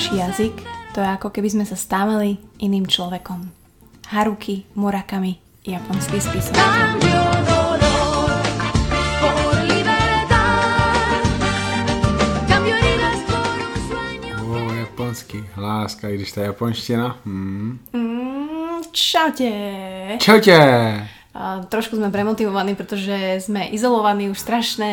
ďalší jazyk, to je ako keby sme sa stávali iným človekom. Haruki Murakami, japonský spisovateľ. Láska, i když to je japonština. Hmm. Mm, čaute. Čaute! Trošku sme premotivovaní, pretože sme izolovaní už strašné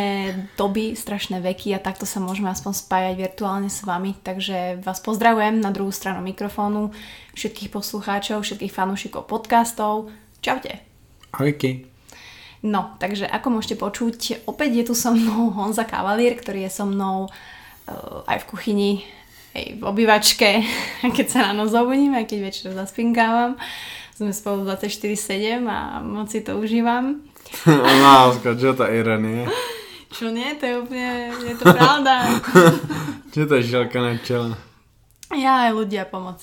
doby, strašné veky a takto sa môžeme aspoň spájať virtuálne s vami. Takže vás pozdravujem na druhú stranu mikrofónu, všetkých poslucháčov, všetkých fanúšikov podcastov. Čaute. Ahojky. No, takže ako môžete počuť, opäť je tu so mnou Honza Kavalier, ktorý je so mnou uh, aj v kuchyni, aj v obývačke, keď sa ráno zobudím, aj keď večer zaspinkávam. Sme spolu 24-7 a moc si to užívam. Láska, čo to ironie? Čo nie, to je úplne, je to pravda. Čo to je žilka na čele? Ja aj ľudia pomoc.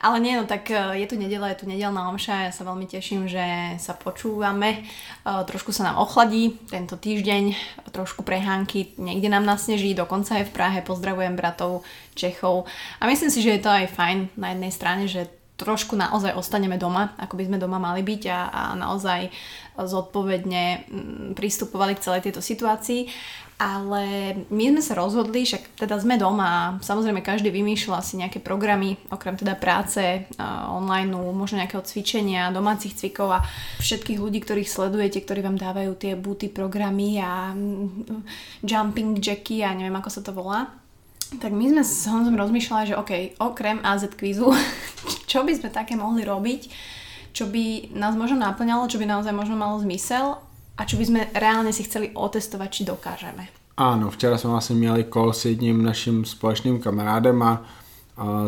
Ale nie, no tak e, je tu nedela, je tu nedelná omša, ja sa veľmi teším, že sa počúvame. E, Trošku sa nám ochladí tento týždeň, trošku prehánky, niekde nám nasneží, dokonca aj v Prahe, pozdravujem bratov Čechov. A myslím si, že je to aj fajn na jednej strane, že trošku naozaj ostaneme doma, ako by sme doma mali byť a, a naozaj zodpovedne mm, pristupovali k celej tejto situácii. Ale my sme sa rozhodli, však teda sme doma a samozrejme každý vymýšľa si nejaké programy, okrem teda práce, uh, online, možno nejakého cvičenia, domácich cvikov a všetkých ľudí, ktorých sledujete, ktorí vám dávajú tie booty programy a mm, jumping jacky a neviem ako sa to volá. Tak my sme s Honzom rozmýšľali, že OK, okrem AZ kvízu, čo by sme také mohli robiť, čo by nás možno naplňalo, čo by naozaj možno malo zmysel a čo by sme reálne si chceli otestovať, či dokážeme. Áno, včera jsme vlastně měli call s jedním naším společným kamarádem a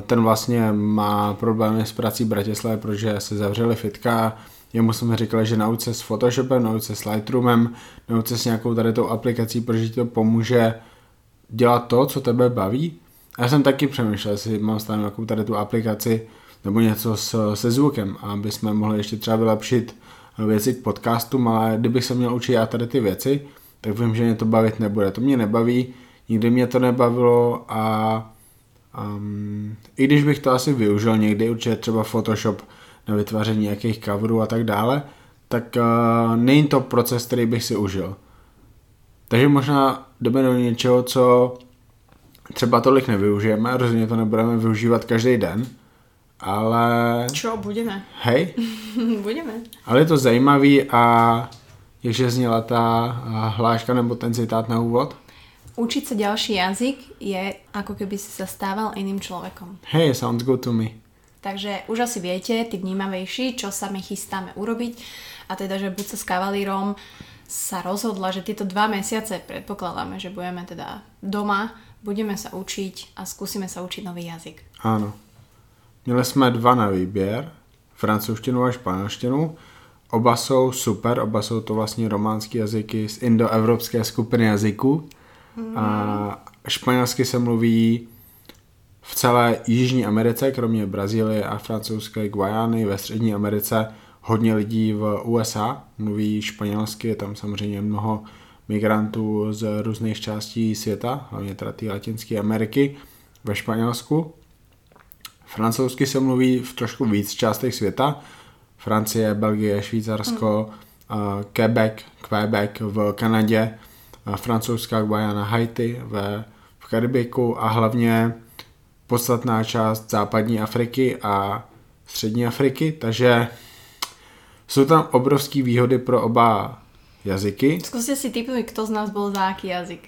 ten vlastně má problémy s prací v Bratislavě, protože se zavřeli fitka jemu jsme říkali, že nauč se s Photoshopem, nauč se s Lightroomem, nauč se s nějakou tady tou aplikací, protože ti to pomůže dělat to, co tebe baví. Já jsem taky přemýšlel, jestli mám stále nějakou tady tu aplikaci nebo něco s, se zvukem, aby jsme mohli ještě třeba vylepšit věci k podcastům, ale kdybych se měl učit já tady ty věci, tak vím, že mě to bavit nebude. To mě nebaví, nikdy mě to nebavilo a um, i když bych to asi využil někdy, určitě třeba Photoshop na vytváření nějakých coverů a tak dále, tak uh, není to proces, který bych si užil. Takže možná jdeme do něčeho, co třeba tolik nevyužijeme, rozhodně to nebudeme využívat každý den, ale Čo, budeme? hej, budeme. ale je to zajímavý a jakže zněla ta hláška nebo ten citát na úvod? Učiť sa ďalší jazyk je ako keby si sa stával iným človekom. Hey, sounds good to me. Takže už asi viete, tí vnímavejší, čo sa my chystáme urobiť. A teda, že buď sa s kavalírom sa rozhodla, že tieto dva mesiace predpokladáme, že budeme teda doma, budeme sa učiť a skúsime sa učiť nový jazyk. Ano. Měli jsme dva na výběr, francouzštinu a španělštinu. Oba jsou super, oba jsou to vlastně románské jazyky z indoevropské skupiny jazyků. A španělsky se mluví v celé Jižní Americe, kromě Brazílie a francouzské Guajány, ve Střední Americe hodně lidí v USA mluví španělsky, je tam samozřejmě mnoho migrantů z různých částí světa, hlavně teda té Latinské Ameriky ve Španělsku. Francouzsky se mluví v trošku víc částech světa. Francie, Belgie, Švýcarsko, mm. Quebec, Quebec v Kanadě, francouzská Guayana, Haiti ve, v Karibiku a hlavně podstatná část západní Afriky a střední Afriky, takže jsou tam obrovské výhody pro oba jazyky. Skúste si typnúť, kto z nás bol za aký jazyk.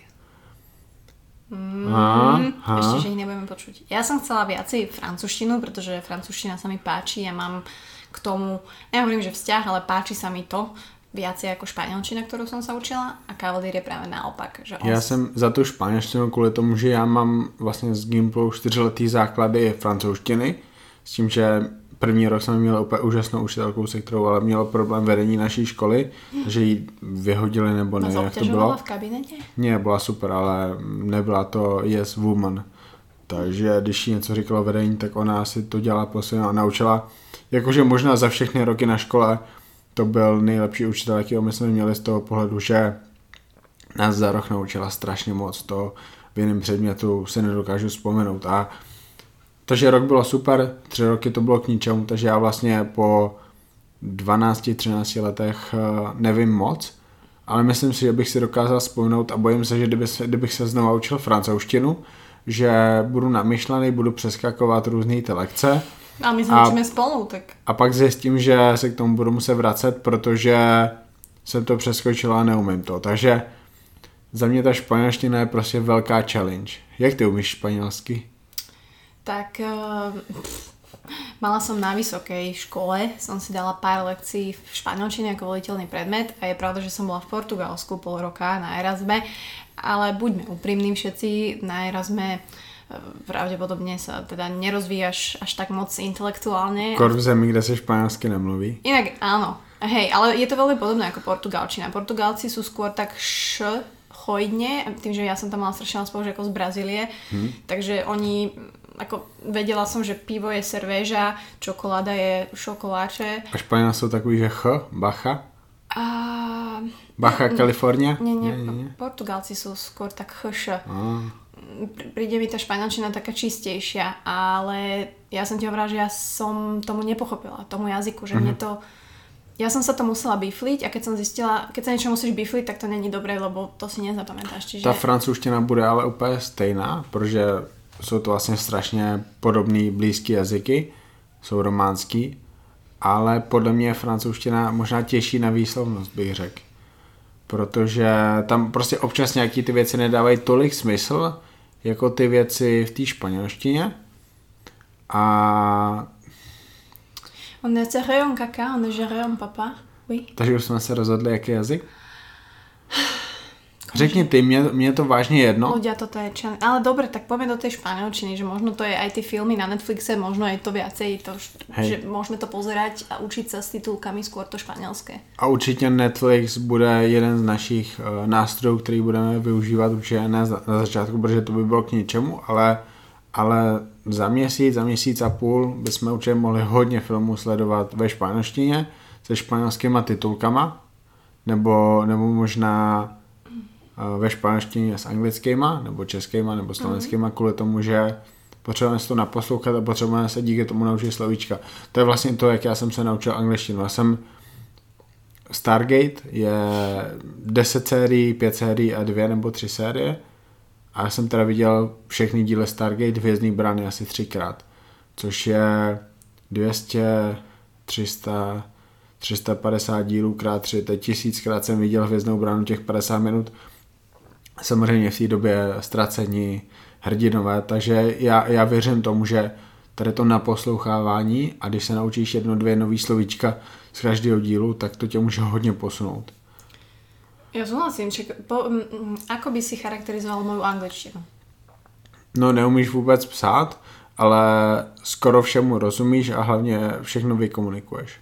Mm, Aha, aha. Ešte, že ich nebudeme počuť. Ja som chcela viacej francúzštinu, pretože francúzština sa mi páči a mám k tomu, nehovorím, že vzťah, ale páči sa mi to viacej ako španielčina, ktorú som sa učila a Cavalier je práve naopak. Že on Já jsem za tu španělštinu kvůli tomu, že já mám vlastně z Gimplu čtyřletý základy francouzštiny, s tím, že první rok jsme měli úplně úžasnou učitelku, se kterou ale mělo problém vedení naší školy, takže ji vyhodili nebo nevím, jak to bylo. v kabinete? Ne, byla super, ale nebyla to yes woman. Takže když jí něco říkalo vedení, tak ona si to dělala po svém a naučila. Jakože možná za všechny roky na škole to byl nejlepší učitel, jakýho my jsme měli z toho pohledu, že nás za rok naučila strašně moc. To v jiném předmětu si nedokážu vzpomenout. A Takže rok bylo super, tři roky to bylo k ničemu, takže já vlastně po 12-13 letech eh, nevím moc, ale myslím si, že bych si dokázal spojnout a bojím se, že kdyby se, kdybych se znovu učil francouzštinu, že budu namyšlený, budu přeskakovat různé ty lekce. A my jsme učíme spolu, tak... A pak zjistím, že se k tomu budu muset vracet, protože jsem to přeskočil a neumím to. Takže za mě ta španělština je prostě velká challenge. Jak ty umíš španělsky? Tak uh, mala som na vysokej škole, som si dala pár lekcií v španielčine ako voliteľný predmet a je pravda, že som bola v Portugalsku pol roka na Erasme, ale buďme úprimní všetci, na Erasme pravdepodobne sa teda nerozvíjaš až tak moc intelektuálne. Kor v zemi, kde sa španielsky nemluví. Inak áno, hej, ale je to veľmi podobné ako portugalčina. Portugalci sú skôr tak š chojdne, tým, že ja som tam mala strašne spolužiakov z Brazílie, hmm. takže oni ako vedela som, že pivo je servéža, čokoláda je šokoláče. A Španiel sú takový, že ch, bacha? A... Bacha, Kalifornia? Nie, nie, nie, nie. Portugalci sú skôr tak chš. A príde mi tá španielčina taká čistejšia, ale ja som ti hovorila, že ja som tomu nepochopila, tomu jazyku, že mm-hmm. mne mhm. to... Ja som sa to musela bifliť a keď som zistila, keď sa niečo musíš bifliť, tak to není dobré, lebo to si nezapamätáš. Čiže... Ta francouzština bude ale úplně stejná, protože jsou to vlastně strašně podobný blízký jazyky, jsou románský, ale podle mě je francouzština možná těžší na výslovnost, bych řekl. Protože tam prostě občas nějaký ty věci nedávají tolik smysl, jako ty věci v té španělštině. A... On je on kaka, on on papa. Oui. Takže už jsme se rozhodli, jaký jazyk? Řekni ty, mne, mne to vážne jedno. Ľudia, toto je čo... Ale dobre, tak poďme do tej španielčiny, že možno to je aj tie filmy na Netflixe, možno je to viacej, to, že môžeme to pozerať a učiť sa s titulkami skôr to španielské. A určitě Netflix bude jeden z našich uh, nástrojů, který budeme využívat určitě ne na začátku, protože to by bylo k ničemu, ale, ale za měsíc, za měsíc a půl bychom určitě mohli hodně filmů sledovat ve španělštině se španělskýma titulkama, nebo, nebo možná ve španělštině s anglickýma, nebo českýma, nebo slovenskýma, mm. kvůli tomu, že potřebujeme se to naposlouchat a potřebujeme se díky tomu naučit slovíčka. To je vlastně to, jak já jsem se naučil angličtinu. Já jsem Stargate je 10 sérií, 5 sérií a 2 nebo 3 série. A já jsem teda viděl všechny díly Stargate Hvězdný brány asi třikrát. Což je 200, 300, 350 dílů krát 3, teď tisíckrát jsem viděl Hvězdnou bránu těch 50 minut samozřejmě v té době ztracení hrdinové, takže já, já věřím tomu, že tady to naposlouchávání a když se naučíš jedno, dvě nový slovíčka z každého dílu, tak to tě může hodně posunout. Ja súhlasím, či, po, ako by si charakterizoval moju angličtinu? No neumíš vůbec psát, ale skoro všemu rozumíš a hlavně všechno vykomunikuješ.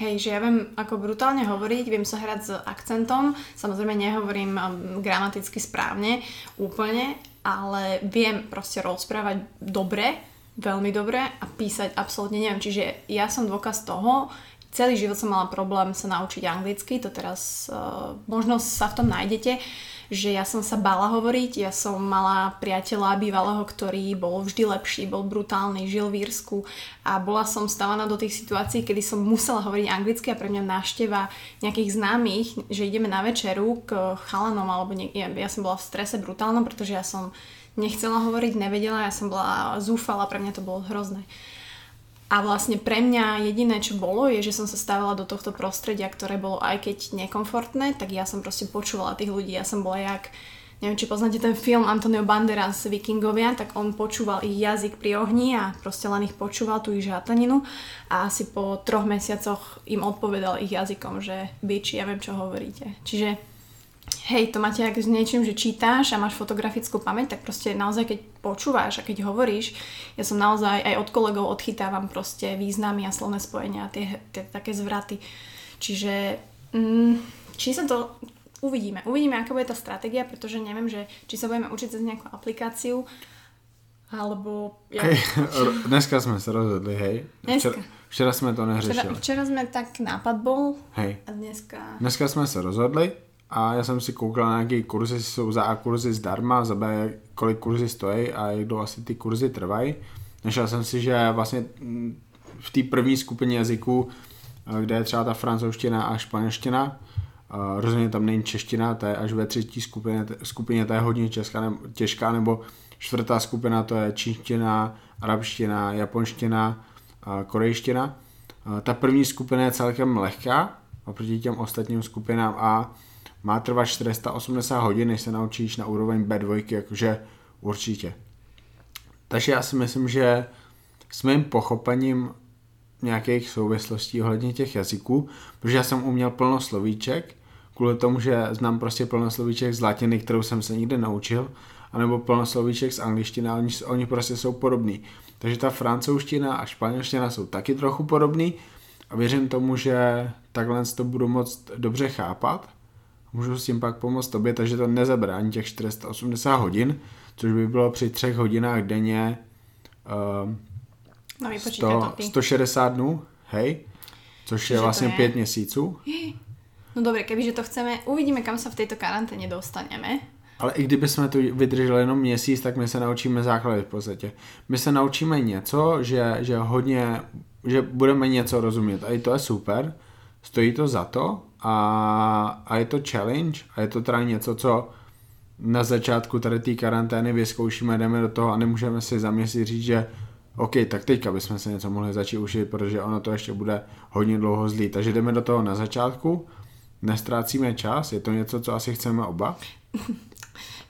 Hej, že ja viem ako brutálne hovoriť, viem sa hrať s akcentom, samozrejme nehovorím um, gramaticky správne úplne, ale viem proste rozprávať dobre, veľmi dobre a písať absolútne neviem. Čiže ja som dôkaz toho, celý život som mala problém sa naučiť anglicky, to teraz uh, možno sa v tom nájdete, že ja som sa bála hovoriť, ja som mala priateľa bývalého, ktorý bol vždy lepší, bol brutálny, žil v Írsku a bola som stávaná do tých situácií, kedy som musela hovoriť anglicky a pre mňa návšteva nejakých známych, že ideme na večeru k chalanom alebo nie, ja, ja som bola v strese brutálnom, pretože ja som nechcela hovoriť, nevedela, ja som bola zúfala, pre mňa to bolo hrozné. A vlastne pre mňa jediné, čo bolo, je, že som sa stávala do tohto prostredia, ktoré bolo aj keď nekomfortné, tak ja som proste počúvala tých ľudí. Ja som bola jak, neviem, či poznáte ten film Antonio Banderas Vikingovia, tak on počúval ich jazyk pri ohni a proste len ich počúval, tú ich žátaninu a asi po troch mesiacoch im odpovedal ich jazykom, že biči, ja viem, čo hovoríte. Čiže hej, to máte ak s niečím, že čítáš a máš fotografickú pamäť, tak proste naozaj keď počúvaš a keď hovoríš, ja som naozaj aj od kolegov odchytávam proste významy a slovné spojenia a tie, tie také zvraty. Čiže mm, či sa to uvidíme. Uvidíme, aká bude tá stratégia, pretože neviem, že či sa budeme učiť cez nejakú aplikáciu, alebo... Ja... Hej, dneska sme sa rozhodli, hej. Dneska. Včera, včera sme to neřešili. Včera, včera sme tak nápad bol hej. a dneska... Dneska sme sa rozhodli a já jsem si koukal na nějaké kurzy, jsou za A kurzy zdarma, za B kolik kurzy stojí a jak dlouho asi ty kurzy trvají. Našel jsem si, že vlastně v té první skupině jazyků, kde je třeba ta francouzština a španělština, rozhodně tam není čeština, to je až ve třetí skupině, skupině to je hodně česká, nebo, těžká, nebo čtvrtá skupina to je čínština, arabština, japonština, korejština. Ta první skupina je celkem lehká, oproti těm ostatním skupinám a má trvat 480 hodin, než se naučíš na úroveň B2, jakože určitě. Takže já si myslím, že s mým pochopením nějakých souvislostí ohledně těch jazyků, protože já jsem uměl plno slovíček, kvůli tomu, že znám prostě plno slovíček z latiny, kterou jsem se nikdy naučil, anebo plno slovíček z angličtiny, oni, oni prostě jsou podobný. Takže ta francouzština a španělština jsou taky trochu podobný a věřím tomu, že takhle to budu moc dobře chápat. Můžu s tím pak pomoct tobě, takže to nezabrání těch 480 hodin, což by bylo při třech hodinách denně uh, no, 100, 160 dnů, hej, což Čiže je vlastně je... pět měsíců. No dobre, kebyže to chceme, uvidíme, kam sa v tejto karanténe dostaneme. Ale i kdyby jsme tu vydrželi jenom měsíc, tak my se naučíme základy v podstatě. My se naučíme něco, že, že hodně, že budeme něco rozumět. A i to je super, stojí to za to a, a je to challenge a je to teda něco, co na začátku tady té karantény vyzkoušíme, jdeme do toho a nemůžeme si za měsíc říct, že OK, tak teďka bychom se něco mohli začít učit, protože ono to ještě bude hodně dlouho zlý. Takže jdeme do toho na začátku, nestrácíme čas, je to něco, co asi chceme oba.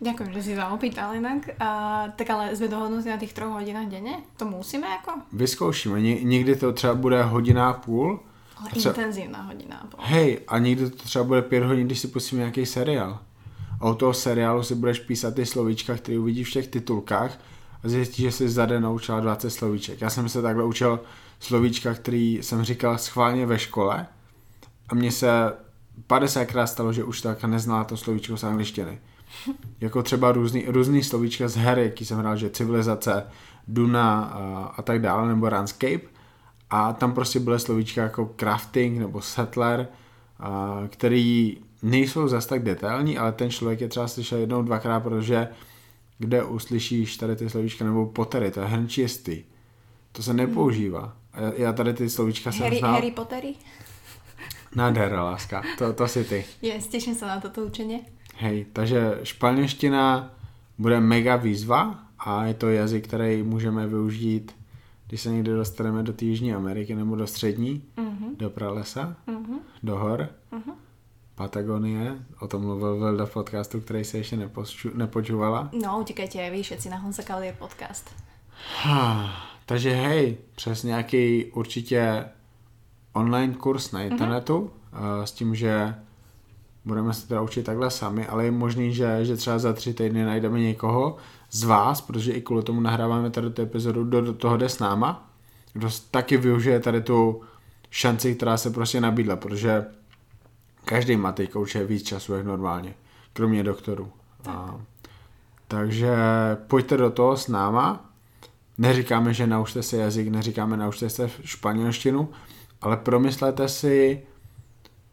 Ďakujem, že si sa opýtal inak. A, tak ale sme dohodnutí na tých troch hodinách denne? To musíme jako? Vyzkoušíme. Někdy to třeba bude hodina a půl. Třeba... intenzívna hodina půl. Hej, a někdy to třeba bude pět hodin, když si pustíme nějaký seriál. A u toho seriálu si budeš písat ty slovíčka, které uvidíš v těch titulkách a zjistíš, že jsi za den naučila 20 slovíček. Já jsem se takhle učil slovíčka, který jsem říkal schválně ve škole a mně se 50krát stalo, že už tak neznala to slovíčko z angličtiny. Jako třeba různý, různý slovíčka z her, jaký jsem hrál, že civilizace, Duna a, a tak dále, nebo Runscape. A tam prostě byly slovíčka jako crafting nebo settler, který nejsou zas tak detailní, ale ten člověk je třeba slyšel jednou, dvakrát, protože kde uslyšíš tady ty slovíčka, nebo potery, to je hrnčistý. To se nepoužívá. Já tady ty slovíčka jsem Harry, znal. Harry Pottery? Nádhera, láska. To, to si ty. Yes, těším se na toto učení. Hej, takže španělština bude mega výzva a je to jazyk, který můžeme využít, když se někdy dostaneme do Jižní Ameriky nebo do střední, mm-hmm. do pralesa, mm-hmm. do hor, mm-hmm. Patagonie, o tom mluvil Vilda v podcastu, který se ještě nepoču, nepočúvala. No, utíkajte vy všetci na Honza Kalie podcast. Ha, takže hej, přes nějaký určitě online kurz na internetu mm-hmm. s tím, že budeme se teda učit takhle sami, ale je možný, že, že třeba za tři týdny najdeme někoho z vás, protože i kvůli tomu nahráváme tady tu epizodu, do, do toho jde s náma, kdo taky využije tady tu šanci, která se prostě nabídla, protože každý má teď určitě víc času jak normálně, kromě doktorů. Tak. A, takže pojďte do toho s náma. Neříkáme, že naučte se jazyk, neříkáme naučte se španělštinu, ale promyslete si,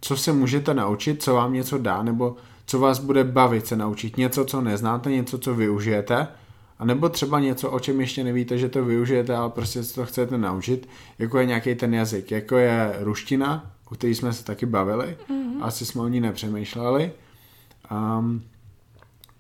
co se můžete naučit, co vám něco dá, nebo co vás bude bavit se naučit. Něco, co neznáte, něco, co využijete, a nebo třeba něco, o čem ještě nevíte, že to využijete, ale prostě to chcete naučit, jako je nějaký ten jazyk, jako je ruština, o který jsme se taky bavili, mm-hmm. asi jsme o ní nepřemýšleli. Um,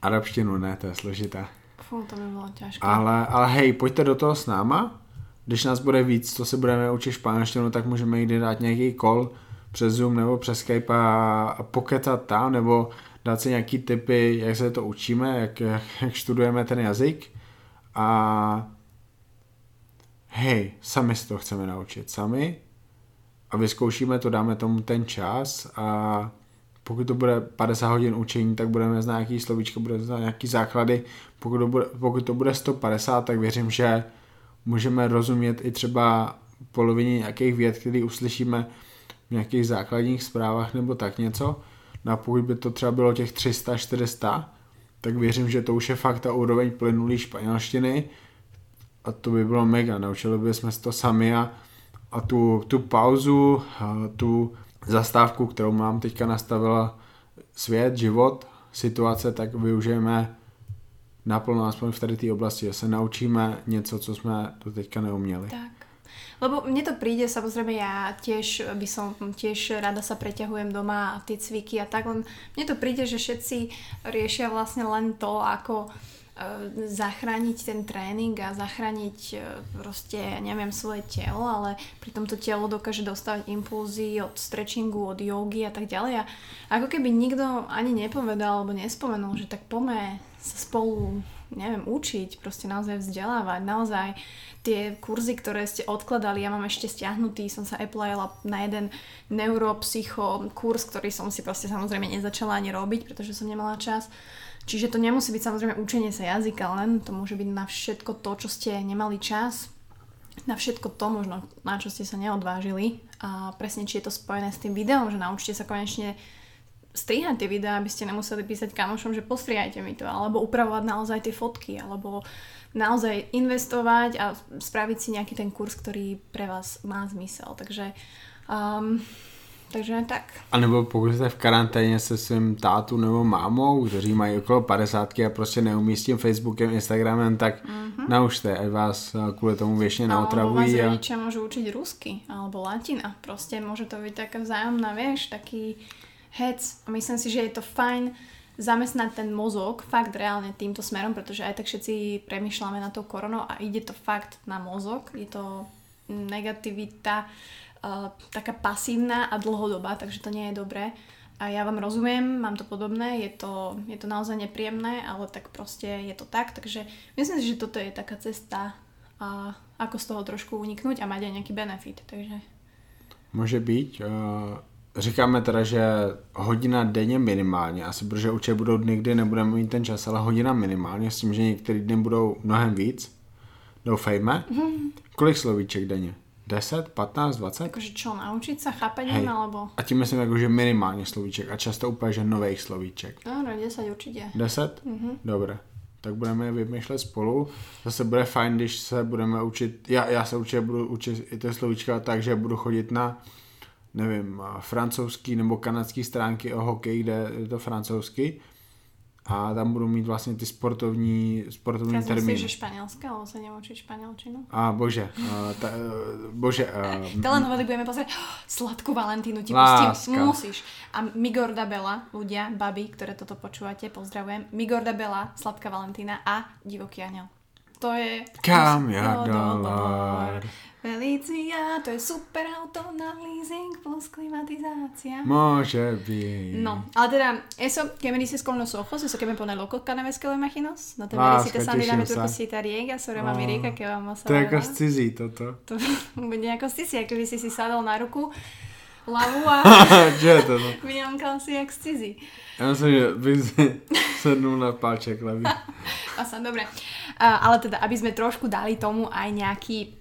arabštinu ne, to je složité. Fú, to by bylo těžké. Ale, ale hej, pojďte do toho s náma, když nás bude víc, co se budeme učit španělštinu, tak můžeme jít dát nějaký kol, přes Zoom nebo přes Skype a, a pokecat tam, nebo dát si nějaký tipy, jak se to učíme, jak, jak, studujeme ten jazyk. A hej, sami si to chceme naučit, sami. A vyzkoušíme to, dáme tomu ten čas a pokud to bude 50 hodin učení, tak budeme znát nějaký slovíčko, budeme znát nějaký základy. Pokud to, bude, pokud to bude 150, tak věřím, že můžeme rozumět i třeba polovině nějakých věd, které uslyšíme v nějakých základních zprávách nebo tak něco. No a pokud by to třeba bylo těch 300-400, tak věřím, že to už je fakt ta úroveň plynulý španělštiny a to by bylo mega. Naučili bychom se to sami a, a tu, tu pauzu, a tu zastávku, kterou mám teďka nastavila svět, život, situace, tak využijeme naplno aspoň v tady té oblasti, že se naučíme něco, co jsme do teďka neuměli. Tak. Lebo mne to príde, samozrejme ja tiež by som tiež rada sa preťahujem doma a tie cviky a tak, len mne to príde, že všetci riešia vlastne len to, ako E, zachrániť ten tréning a zachrániť e, proste, ja neviem, svoje telo, ale pri tomto telo dokáže dostávať impulzy od stretchingu, od jogy a tak ďalej. A ako keby nikto ani nepovedal alebo nespomenul, že tak pome sa spolu, neviem, učiť, proste naozaj vzdelávať, naozaj tie kurzy, ktoré ste odkladali, ja mám ešte stiahnutý, som sa applyala na jeden neuropsycho kurz, ktorý som si proste samozrejme nezačala ani robiť, pretože som nemala čas. Čiže to nemusí byť samozrejme učenie sa jazyka, len to môže byť na všetko to, čo ste nemali čas, na všetko to možno, na čo ste sa neodvážili. A presne či je to spojené s tým videom, že naučite sa konečne strihať tie videá, aby ste nemuseli písať kamošom, že postrihajte mi to, alebo upravovať naozaj tie fotky, alebo naozaj investovať a spraviť si nejaký ten kurz, ktorý pre vás má zmysel. Takže um, takže tak. A nebo pokud jste v karanténě se svým tátu nebo mámou, kteří mají okolo 50 a prostě neumí s tím Facebookem, Instagramem, tak mm-hmm. naučte, aj vás kvůli tomu věčně naotravují. Alebo vás a... môžu učiť rusky, alebo latina. Proste môže to byť taká vzájomná, vieš, taký hec. A myslím si, že je to fajn zamestnať ten mozog fakt reálne týmto smerom, pretože aj tak všetci premyšľame na tou koronou a ide to fakt na mozog. Je to negativita uh, taká pasívna a dlhodobá, takže to nie je dobré. A ja vám rozumiem, mám to podobné, je to, je to naozaj nepríjemné, ale tak proste je to tak, takže myslím si, že toto je taká cesta a ako z toho trošku uniknúť a mať aj nejaký benefit, takže... Může být. Uh, říkáme teda, že hodina denně minimálně, asi protože určitě budou dny, kdy nebudeme mít ten čas, ale hodina minimálně, s tím, že některý dny budou mnohem víc. Doufejme. Kolik slovíček denně? 10, 15, 20? Akože čo, naučiť sa chápať Hej. alebo... A tím myslím akože minimálně slovíček a často úplně, že nových slovíček. Dobre, 10 určitě. 10? Mm-hmm. Dobre. Tak budeme je vymýšlet spolu. Zase bude fajn, když se budeme učit, já, já se určitě budu učit i ty slovíčka tak, že budu chodit na nevím, francouzský nebo kanadský stránky o hokeji, kde je to francouzsky a tam budú mít vlastne ty sportovní, sportovní Teraz termíny. Teraz že španielské, alebo sa neučiť španielčinu? A bože, uh, ta, uh, bože. Uh, Telenovely budeme pozrieť, oh, sladkú Valentínu ti pustím, musíš. A Migorda Bela, ľudia, baby, ktoré toto počúvate, pozdravujem. Migorda Bela, Sladká Valentína a Divoký aniel. To je... Kam ja dolár. Felicia, to je super auto na leasing plus klimatizácia. Môže byť. No, ale teda, eso que me dices con los ojos, eso que me pone loco cada vez que lo imaginos. No te Láska, mereciste Sandy, dame tu cosita riega sobre oh, mami rica, que vamos a... To je ako z cizí toto. To bude ako z cizí, ako by si si sadol na ruku hlavu a... Čo je to? No? Vyňamkal si jak z cizí. Ja myslím, že by si sednul na páček levý. Asa, dobre. Uh, ale teda, aby sme trošku dali tomu aj nejaký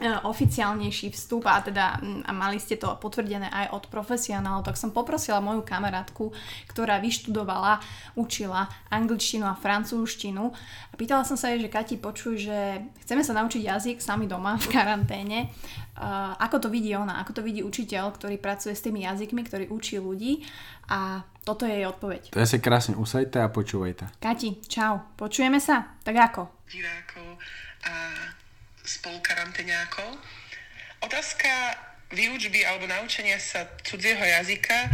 oficiálnejší vstup a teda a mali ste to potvrdené aj od profesionálov, tak som poprosila moju kamarátku, ktorá vyštudovala, učila angličtinu a francúzštinu a pýtala som sa jej, že Kati, počuj, že chceme sa naučiť jazyk sami doma v karanténe. Uh, ako to vidí ona, ako to vidí učiteľ, ktorý pracuje s tými jazykmi, ktorý učí ľudí a toto je jej odpoveď. To je sa krásne usajte a počúvajte. Kati, čau, počujeme sa? Tak ako? Divákov a spolukarantéňákov. Otázka výučby alebo naučenia sa cudzieho jazyka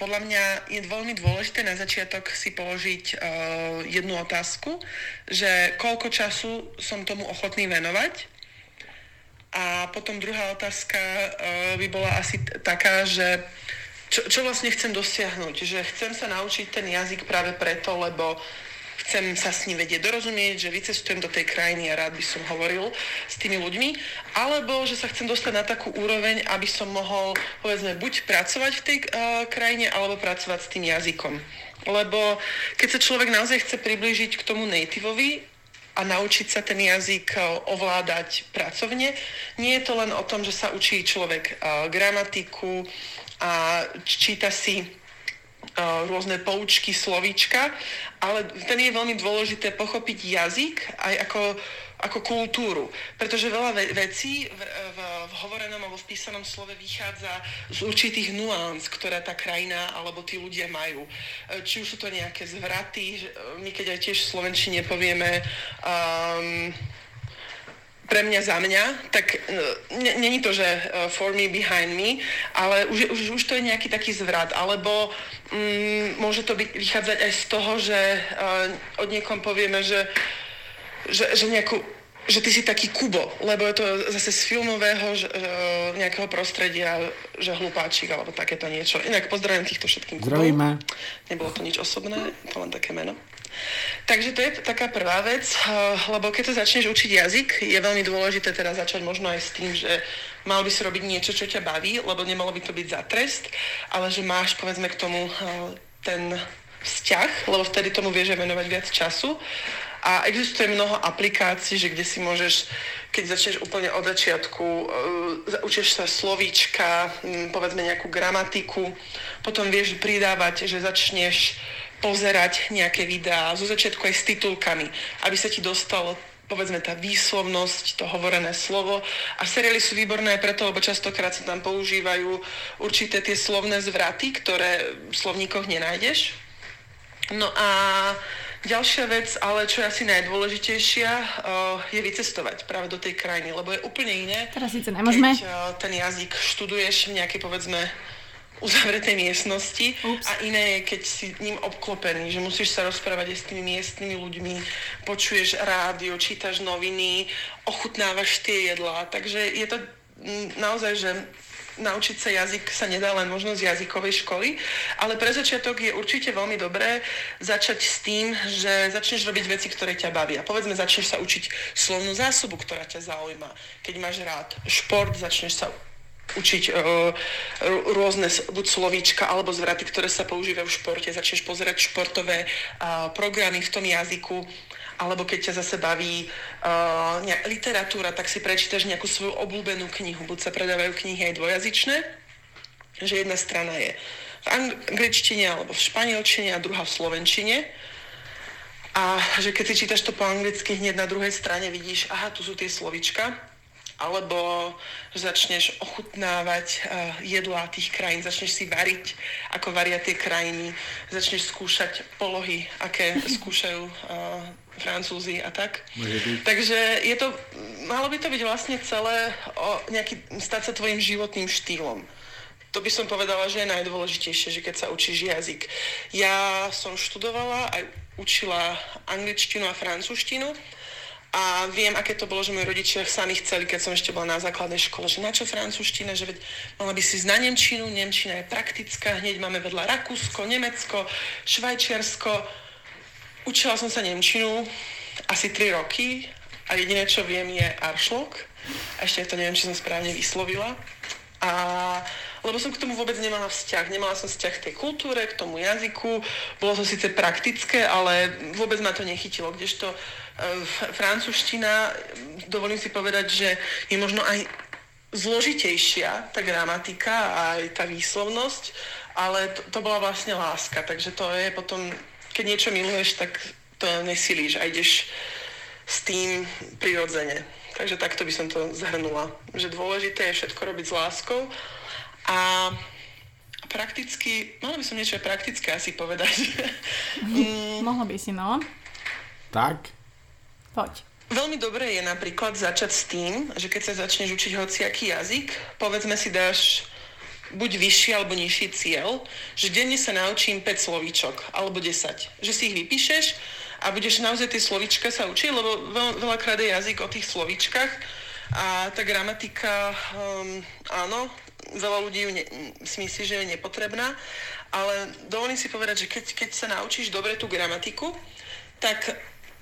podľa mňa je veľmi dôležité na začiatok si položiť uh, jednu otázku, že koľko času som tomu ochotný venovať. A potom druhá otázka uh, by bola asi taká, že čo, čo vlastne chcem dosiahnuť. Že chcem sa naučiť ten jazyk práve preto, lebo chcem sa s ním vedieť dorozumieť, že vycestujem do tej krajiny a rád by som hovoril s tými ľuďmi, alebo že sa chcem dostať na takú úroveň, aby som mohol, povedzme, buď pracovať v tej uh, krajine, alebo pracovať s tým jazykom. Lebo keď sa človek naozaj chce priblížiť k tomu nativeovi, a naučiť sa ten jazyk eh, ovládať pracovne. Nie je to len o tom, že sa učí človek uh, gramatiku a číta si rôzne poučky, slovíčka, ale ten je veľmi dôležité pochopiť jazyk aj ako, ako kultúru. Pretože veľa ve- vecí v, v, v hovorenom alebo v písanom slove vychádza z určitých nuans, ktoré tá krajina alebo tí ľudia majú. E, či už sú to nejaké zvraty, my keď aj tiež v Slovenčine povieme um, pre mňa za mňa, tak není to, že for me, behind me, ale už, už, už to je nejaký taký zvrat, alebo um, môže to byť, vychádzať aj z toho, že uh, od niekom povieme, že, že, že nejakú že ty si taký Kubo, lebo je to zase z filmového že, uh, nejakého prostredia, že hlupáčik alebo takéto niečo. Inak pozdravím týchto všetkým Kubov. Zdravíme. Nebolo to nič osobné, to len také meno. Takže to je taká prvá vec, uh, lebo keď sa začneš učiť jazyk, je veľmi dôležité teda začať možno aj s tým, že mal by si robiť niečo, čo ťa baví, lebo nemalo by to byť za trest, ale že máš povedzme k tomu uh, ten vzťah, lebo vtedy tomu vieš venovať viac času. A existuje mnoho aplikácií, že kde si môžeš, keď začneš úplne od začiatku, uh, učíš sa slovíčka, um, povedzme nejakú gramatiku, potom vieš pridávať, že začneš pozerať nejaké videá, zo začiatku aj s titulkami, aby sa ti dostalo povedzme tá výslovnosť, to hovorené slovo. A seriály sú výborné preto, lebo častokrát sa tam používajú určité tie slovné zvraty, ktoré v slovníkoch nenájdeš. No a Ďalšia vec, ale čo je asi najdôležitejšia, uh, je vycestovať práve do tej krajiny, lebo je úplne iné. Teraz síce nemôžeme. Keď uh, ten jazyk študuješ v nejakej, povedzme, uzavretej miestnosti Ups. a iné je, keď si ním obklopený, že musíš sa rozprávať aj s tými miestnymi ľuďmi, počuješ rádio, čítaš noviny, ochutnávaš tie jedlá, takže je to naozaj, že naučiť sa jazyk sa nedá len možno z jazykovej školy, ale pre začiatok je určite veľmi dobré začať s tým, že začneš robiť veci, ktoré ťa bavia. Povedzme, začneš sa učiť slovnú zásobu, ktorá ťa zaujíma. Keď máš rád šport, začneš sa učiť uh, rôzne buď slovíčka alebo zvraty, ktoré sa používajú v športe, začneš pozerať športové uh, programy v tom jazyku alebo keď ťa zase baví uh, literatúra, tak si prečítaš nejakú svoju obľúbenú knihu. Buď sa predávajú knihy aj dvojazyčné, že jedna strana je v angličtine alebo v španielčine a druhá v slovenčine. A že keď si čítaš to po anglicky, hneď na druhej strane vidíš, aha, tu sú tie slovička alebo začneš ochutnávať uh, jedlá tých krajín, začneš si variť, ako varia tie krajiny, začneš skúšať polohy, aké skúšajú uh, Francúzi a tak. Takže je to, malo by to byť vlastne celé o nejaký, stať sa tvojim životným štýlom. To by som povedala, že je najdôležitejšie, že keď sa učíš jazyk. Ja som študovala aj učila angličtinu a francúzštinu a viem, aké to bolo, že moji rodičia sami chceli, keď som ešte bola na základnej škole, že na čo francúzština, že veď mala by si na Nemčinu, Nemčina je praktická, hneď máme vedľa Rakúsko, Nemecko, Švajčiarsko. Učila som sa Nemčinu asi 3 roky a jediné, čo viem, je Aršlok. A ešte to neviem, či som správne vyslovila. A lebo som k tomu vôbec nemala vzťah. Nemala som vzťah k tej kultúre, k tomu jazyku. Bolo to síce praktické, ale vôbec ma to nechytilo. Kdežto francúzština, dovolím si povedať, že je možno aj zložitejšia tá gramatika a aj tá výslovnosť, ale to, to bola vlastne láska, takže to je potom, keď niečo miluješ, tak to nesilíš a ideš s tým prirodzene. Takže takto by som to zhrnula, že dôležité je všetko robiť s láskou a prakticky, mala by som niečo praktické asi povedať. mm. Mohla by si, no. Tak, Poď. Veľmi dobré je napríklad začať s tým, že keď sa začneš učiť hociaký jazyk, povedzme si dáš buď vyšší alebo nižší cieľ, že denne sa naučím 5 slovíčok alebo 10. Že si ich vypíšeš a budeš naozaj tie slovíčka sa učiť, lebo veľ, veľakrát je jazyk o tých slovíčkach a tá gramatika, um, áno, veľa ľudí ju ne, si myslí, že je nepotrebná, ale dovolím si povedať, že keď, keď sa naučíš dobre tú gramatiku, tak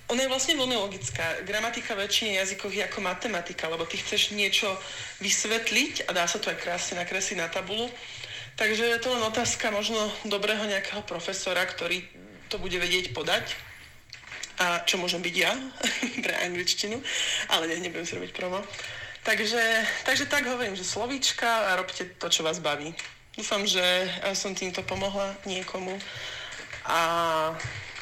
ona je vlastne veľmi logická. Gramatika väčšine jazykov je ako matematika, lebo ty chceš niečo vysvetliť a dá sa to aj krásne nakresliť na tabulu. Takže je to len otázka možno dobrého nejakého profesora, ktorý to bude vedieť podať. A čo môžem byť ja pre angličtinu, ale ne, nebudem si robiť promo. Takže, takže tak hovorím, že slovíčka a robte to, čo vás baví. Dúfam, že som týmto pomohla niekomu a,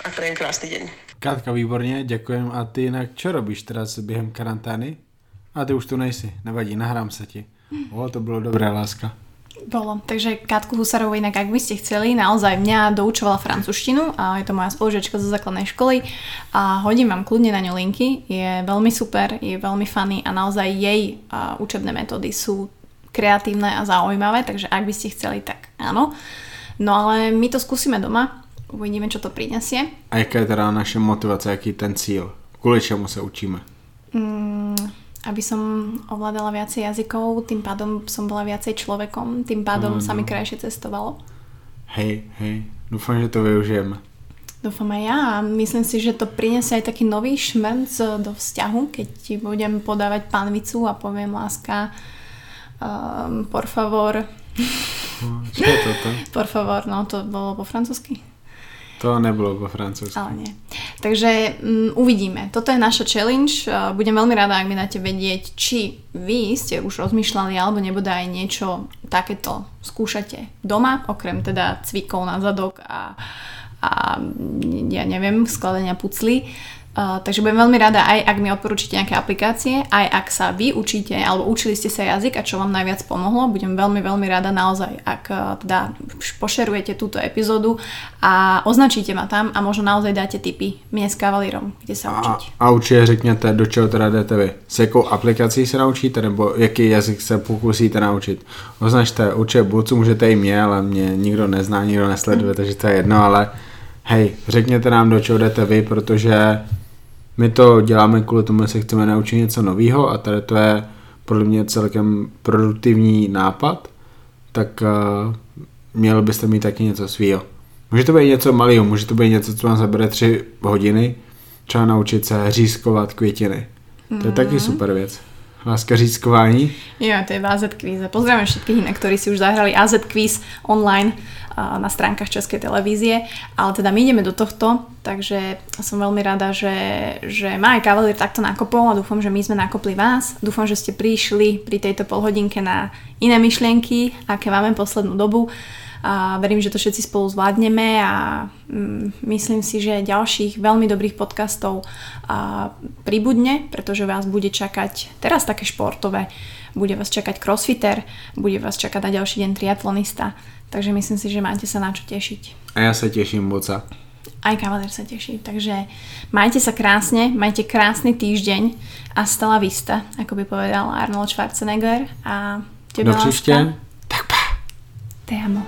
a prejem krásny deň. Katka, výborně, děkujem. A ty jinak, čo robíš teraz během karantény? A ty už tu nejsi, nevadí, nahrám se ti. O, to bylo dobré, láska. Bolo. Takže Katku Husarovú inak, ak by ste chceli, naozaj mňa doučovala francúzštinu a je to moja spolužiačka zo základnej školy a hodím vám kľudne na ňu linky. Je veľmi super, je veľmi funny a naozaj jej uh, učebné metódy sú kreatívne a zaujímavé, takže ak by ste chceli, tak áno. No ale my to skúsime doma, uvidíme, čo to prinesie. A jaká je teda naše motivace, jaký je ten cíl? Kvôli čemu sa učíme? Mm, aby som ovládala viacej jazykov, tým pádom som bola viacej človekom, tým pádom Áno. sa mi krajšie cestovalo. Hej, hej, dúfam, že to využijeme. Dúfam aj ja a myslím si, že to prinesie aj taký nový šmrnc do vzťahu, keď ti budem podávať pánvicu a poviem láska, um, por favor, Čo je toto? por favor, no to bolo po francúzsky. To nebylo po francúzsky. Ale nie. Takže um, uvidíme. Toto je naša challenge. Uh, budem veľmi rada, ak mi dáte vedieť, či vy ste už rozmýšľali alebo nebodaj niečo takéto skúšate doma, okrem teda cvikov na zadok a, a ja neviem, skladania pucly. Uh, takže budem veľmi rada aj ak mi odporúčite nejaké aplikácie, aj ak sa vy učíte alebo učili ste sa jazyk a čo vám najviac pomohlo. Budem veľmi, veľmi rada naozaj, ak uh, teda pošerujete túto epizódu a označíte ma tam a možno naozaj dáte tipy mne s kavalírom, kde sa A, učiť. a určitě řekněte, do čeho teda jdete vy. S jakou aplikací se naučíte, nebo jaký jazyk se pokusíte naučit. Označte určitě Bulcu, můžete i mě, ale mě nikdo nezná, nikdo nesleduje, takže to je jedno, ale hej, řekněte nám, do čeho jdete vy, protože my to děláme kvůli tomu, že se chceme naučit něco nového a tady to je podle mě celkem produktivní nápad, tak uh, měl byste mít taky něco svýho. Může to být něco malého, může to být něco, co vám zabere tři hodiny, třeba naučit se řízkovat květiny. To je taky super věc. Láska řízkování. Jo, to je v AZ kvíze. Pozdravím všetkých inak, ktorí si už zahrali AZ kvíz online na stránkach Českej televízie. Ale teda my ideme do tohto, takže som veľmi rada, že, že ma aj kavalír takto nakopol a dúfam, že my sme nakopli vás. Dúfam, že ste prišli pri tejto polhodinke na iné myšlienky, aké máme poslednú dobu. A verím, že to všetci spolu zvládneme a mm, myslím si, že ďalších veľmi dobrých podcastov pribudne, pretože vás bude čakať teraz také športové, bude vás čakať crossfitter, bude vás čakať na ďalší deň triatlonista, takže myslím si, že máte sa na čo tešiť. A já se těším moc. Aj kavalér sa teší, takže majte sa krásne, majte krásny týždeň a stala vista, ako by povedal Arnold Schwarzenegger. A tebe Do Te amo.